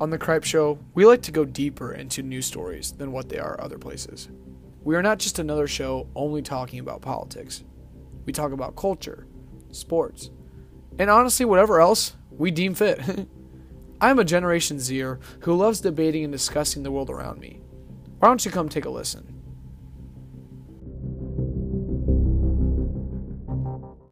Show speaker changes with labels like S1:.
S1: On the Cripe Show, we like to go deeper into news stories than what they are other places. We are not just another show only talking about politics. We talk about culture, sports, and honestly, whatever else we deem fit. I am a Generation Zer who loves debating and discussing the world around me. Why don't you come take a listen?